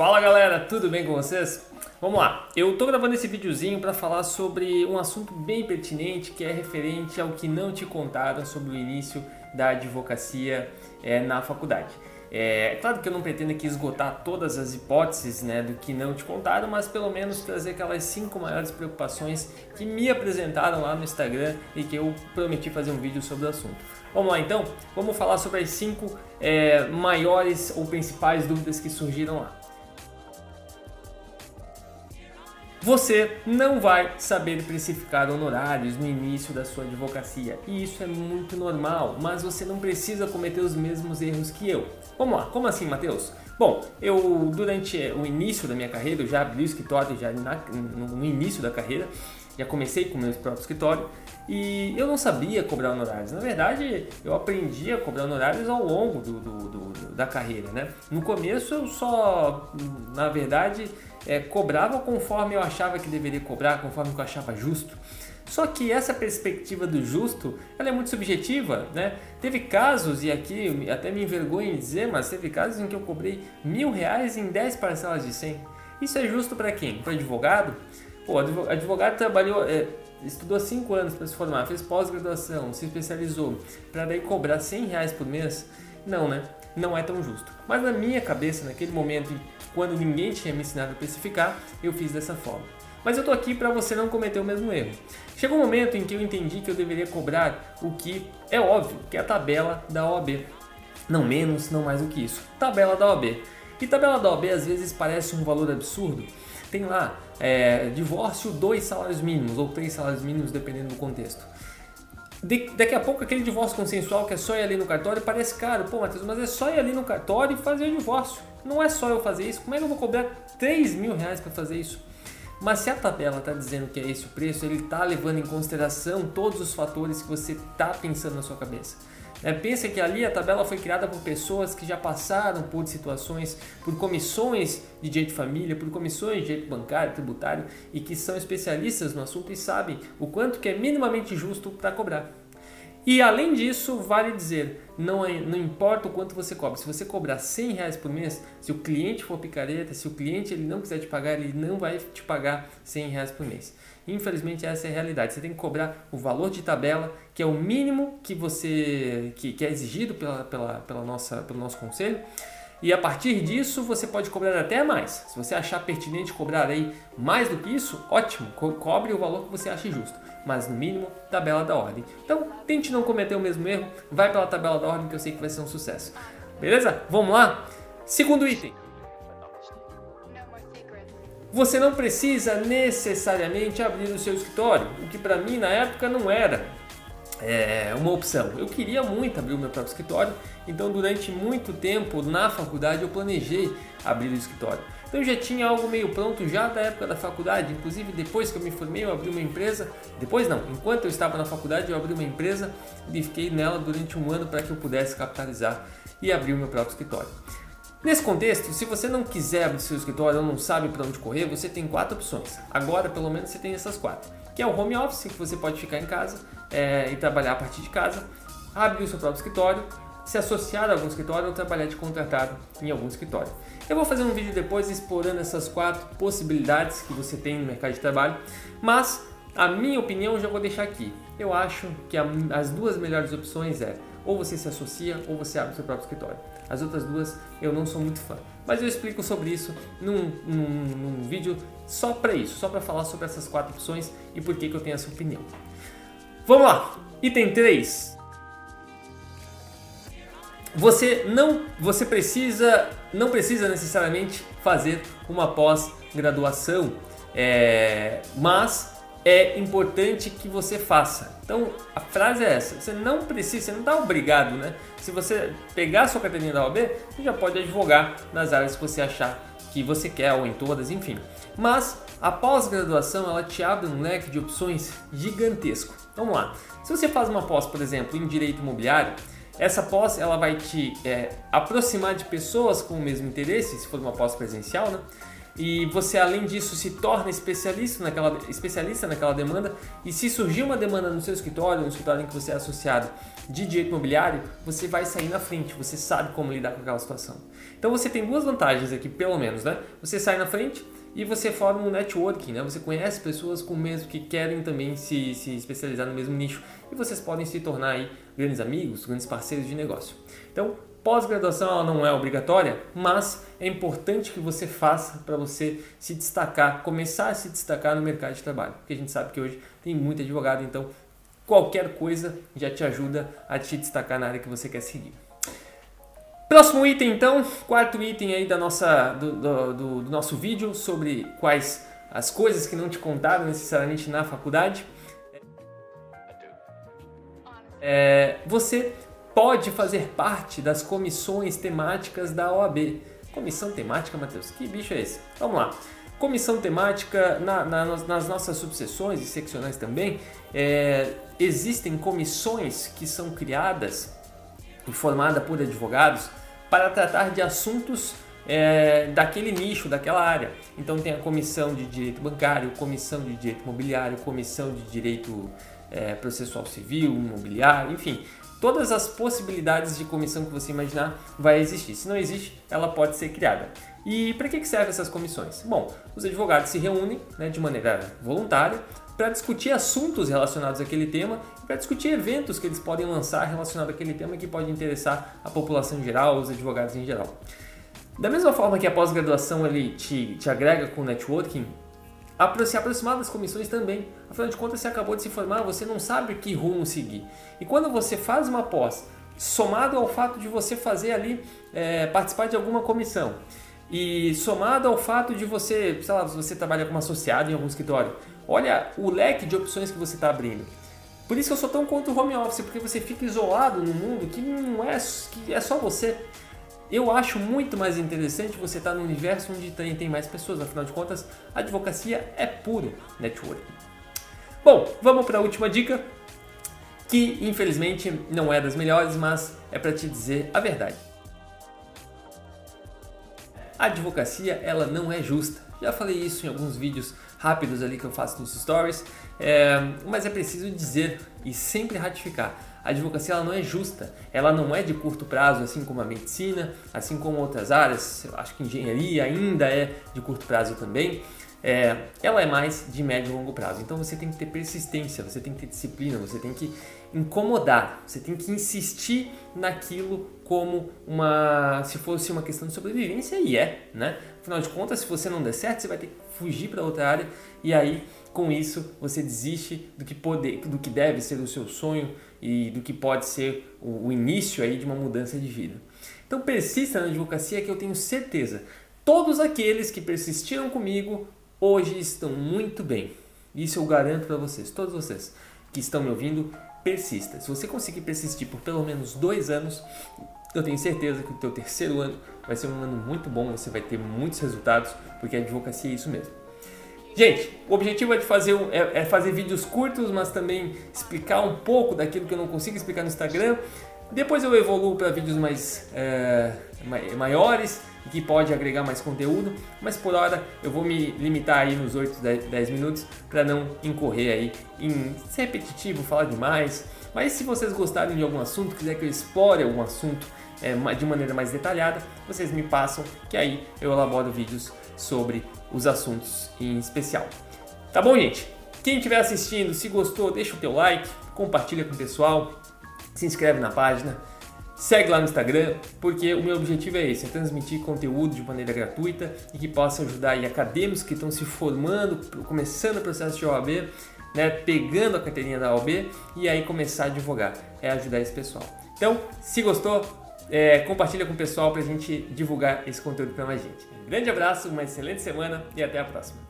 Fala galera, tudo bem com vocês? Vamos lá, eu tô gravando esse videozinho para falar sobre um assunto bem pertinente que é referente ao que não te contaram sobre o início da advocacia é, na faculdade. É claro que eu não pretendo aqui esgotar todas as hipóteses né, do que não te contaram, mas pelo menos trazer aquelas cinco maiores preocupações que me apresentaram lá no Instagram e que eu prometi fazer um vídeo sobre o assunto. Vamos lá então? Vamos falar sobre as cinco é, maiores ou principais dúvidas que surgiram lá. Você não vai saber precificar honorários no início da sua advocacia e isso é muito normal, mas você não precisa cometer os mesmos erros que eu. Vamos lá, como assim, Matheus? Bom, eu durante o início da minha carreira, eu já abri o escritório já na, no início da carreira, já comecei com o meu próprio escritório e eu não sabia cobrar honorários. Na verdade, eu aprendi a cobrar honorários ao longo do, do, do, da carreira, né? No começo eu só, na verdade, é, cobrava conforme eu achava que deveria cobrar, conforme eu achava justo. Só que essa perspectiva do justo, ela é muito subjetiva, né? Teve casos, e aqui até me envergonho em dizer, mas teve casos em que eu cobrei mil reais em 10 parcelas de 100. Isso é justo para quem? Para advogado? Pô, advogado trabalhou, é, estudou 5 anos para se formar, fez pós-graduação, se especializou, para daí cobrar 100 reais por mês? Não, né? Não é tão justo. Mas na minha cabeça, naquele momento, quando ninguém tinha me ensinado a precificar, eu fiz dessa forma. Mas eu tô aqui para você não cometer o mesmo erro. Chegou um momento em que eu entendi que eu deveria cobrar o que é óbvio, que é a tabela da OAB. Não menos, não mais do que isso. Tabela da OAB. E tabela da OAB às vezes parece um valor absurdo. Tem lá é, divórcio, dois salários mínimos ou três salários mínimos, dependendo do contexto. De, daqui a pouco aquele divórcio consensual que é só ir ali no cartório parece caro. Pô, Matheus, mas é só ir ali no cartório e fazer o divórcio. Não é só eu fazer isso. Como é que eu vou cobrar 3 mil reais para fazer isso? Mas se a tabela está dizendo que é esse o preço, ele está levando em consideração todos os fatores que você está pensando na sua cabeça. É, pensa que ali a tabela foi criada por pessoas que já passaram por situações, por comissões de direito de família, por comissões de direito bancário, tributário e que são especialistas no assunto e sabem o quanto que é minimamente justo para cobrar. E além disso, vale dizer, não, é, não importa o quanto você cobra, se você cobrar 100 reais por mês, se o cliente for picareta, se o cliente ele não quiser te pagar, ele não vai te pagar 100 reais por mês. Infelizmente essa é a realidade. Você tem que cobrar o valor de tabela, que é o mínimo que você que, que é exigido pela, pela, pela nossa, pelo nosso conselho. E a partir disso você pode cobrar até mais. Se você achar pertinente cobrar aí mais do que isso, ótimo, co cobre o valor que você acha justo. Mas no mínimo, tabela da ordem. Então tente não cometer o mesmo erro, vai pela tabela da ordem que eu sei que vai ser um sucesso. Beleza? Vamos lá? Segundo item. Você não precisa necessariamente abrir o seu escritório, o que para mim na época não era é, uma opção. Eu queria muito abrir o meu próprio escritório, então durante muito tempo na faculdade eu planejei abrir o escritório. Então eu já tinha algo meio pronto já da época da faculdade, inclusive depois que eu me formei eu abri uma empresa, depois não, enquanto eu estava na faculdade eu abri uma empresa e fiquei nela durante um ano para que eu pudesse capitalizar e abrir o meu próprio escritório. Nesse contexto, se você não quiser abrir seu escritório ou não sabe para onde correr, você tem quatro opções. Agora, pelo menos, você tem essas quatro. Que é o home office, que você pode ficar em casa é, e trabalhar a partir de casa, abrir o seu próprio escritório, se associar a algum escritório ou trabalhar de contratado em algum escritório. Eu vou fazer um vídeo depois explorando essas quatro possibilidades que você tem no mercado de trabalho, mas a minha opinião eu já vou deixar aqui. Eu acho que a, as duas melhores opções é ou você se associa ou você abre seu próprio escritório. As outras duas eu não sou muito fã. Mas eu explico sobre isso num, num, num vídeo só para isso, só para falar sobre essas quatro opções e por que, que eu tenho essa opinião. Vamos lá! Item 3. Você não, você precisa, não precisa necessariamente fazer uma pós-graduação, é, mas é importante que você faça. Então a frase é essa: você não precisa, você não está obrigado, né? Se você pegar a sua carteirinha da OAB, você já pode advogar nas áreas que você achar que você quer ou em todas, enfim. Mas a pós-graduação ela te abre um leque de opções gigantesco. Vamos lá. Se você faz uma pós, por exemplo, em direito imobiliário, essa pós ela vai te é, aproximar de pessoas com o mesmo interesse, se for uma pós presencial, né? e você além disso se torna especialista naquela, especialista naquela demanda e se surgir uma demanda no seu escritório, no escritório em que você é associado de direito imobiliário, você vai sair na frente, você sabe como lidar com aquela situação. Então você tem duas vantagens aqui, pelo menos, né? Você sai na frente e você forma um networking, né? Você conhece pessoas com o mesmo que querem também se, se especializar no mesmo nicho e vocês podem se tornar aí grandes amigos, grandes parceiros de negócio. Então, pós-graduação não é obrigatória, mas é importante que você faça para você se destacar, começar a se destacar no mercado de trabalho, porque a gente sabe que hoje tem muito advogado, então qualquer coisa já te ajuda a te destacar na área que você quer seguir. Próximo item, então, quarto item aí da nossa, do, do, do, do nosso vídeo sobre quais as coisas que não te contaram necessariamente na faculdade. É, você pode fazer parte das comissões temáticas da OAB. Comissão temática, Matheus? Que bicho é esse? Vamos lá. Comissão temática, na, na, nas nossas subseções e seccionais também, é, existem comissões que são criadas e formadas por advogados para tratar de assuntos é, daquele nicho, daquela área. Então tem a comissão de direito bancário, comissão de direito imobiliário, comissão de direito é, processual civil, imobiliário, enfim. Todas as possibilidades de comissão que você imaginar vai existir. Se não existe, ela pode ser criada. E para que servem essas comissões? Bom, os advogados se reúnem né, de maneira voluntária para discutir assuntos relacionados àquele tema, para discutir eventos que eles podem lançar relacionados àquele tema que pode interessar a população em geral, os advogados em geral. Da mesma forma que a pós-graduação ele te, te agrega com o networking, se aproximar das comissões também. Afinal de contas, você acabou de se formar, você não sabe que rumo seguir. E quando você faz uma pós, somado ao fato de você fazer ali, é, participar de alguma comissão, e somado ao fato de você, sei lá, você trabalha como associado em algum escritório, olha o leque de opções que você está abrindo. Por isso que eu sou tão contra o home office, porque você fica isolado no mundo que não é, que é só você. Eu acho muito mais interessante você estar tá no universo onde tem, tem mais pessoas, afinal de contas, a advocacia é puro networking. Bom, vamos para a última dica, que infelizmente não é das melhores, mas é para te dizer a verdade a advocacia ela não é justa. Já falei isso em alguns vídeos rápidos ali que eu faço nos stories, é, mas é preciso dizer e sempre ratificar. A advocacia ela não é justa, ela não é de curto prazo, assim como a medicina, assim como outras áreas, acho que engenharia ainda é de curto prazo também. É, ela é mais de médio e longo prazo. Então você tem que ter persistência, você tem que ter disciplina, você tem que incomodar, você tem que insistir naquilo como uma se fosse uma questão de sobrevivência e é, né? Afinal de contas, se você não der certo, você vai ter que fugir para outra área e aí com isso você desiste do que pode, do que deve ser o seu sonho e do que pode ser o, o início aí de uma mudança de vida. Então persista na advocacia que eu tenho certeza. Todos aqueles que persistiram comigo hoje estão muito bem. Isso eu garanto para vocês, todos vocês que estão me ouvindo, persista. Se você conseguir persistir por pelo menos dois anos, eu tenho certeza que o teu terceiro ano vai ser um ano muito bom, você vai ter muitos resultados, porque a advocacia é isso mesmo. Gente, o objetivo é, de fazer, é, é fazer vídeos curtos, mas também explicar um pouco daquilo que eu não consigo explicar no Instagram. Depois eu evoluo para vídeos mais é, maiores que pode agregar mais conteúdo, mas por hora eu vou me limitar aí nos 8, 10 minutos para não incorrer aí em ser repetitivo, falar demais. Mas se vocês gostarem de algum assunto, quiser que eu explore algum assunto é, de maneira mais detalhada, vocês me passam que aí eu elaboro vídeos sobre os assuntos em especial. Tá bom, gente? Quem estiver assistindo, se gostou, deixa o teu like, compartilha com o pessoal, se inscreve na página, segue lá no Instagram, porque o meu objetivo é esse, é transmitir conteúdo de maneira gratuita e que possa ajudar aí acadêmicos que estão se formando, começando o processo de OAB, né, pegando a carteirinha da OAB e aí começar a advogar, é ajudar esse pessoal. Então, se gostou, é, compartilha com o pessoal para a gente divulgar esse conteúdo para mais gente. Um grande abraço, uma excelente semana e até a próxima.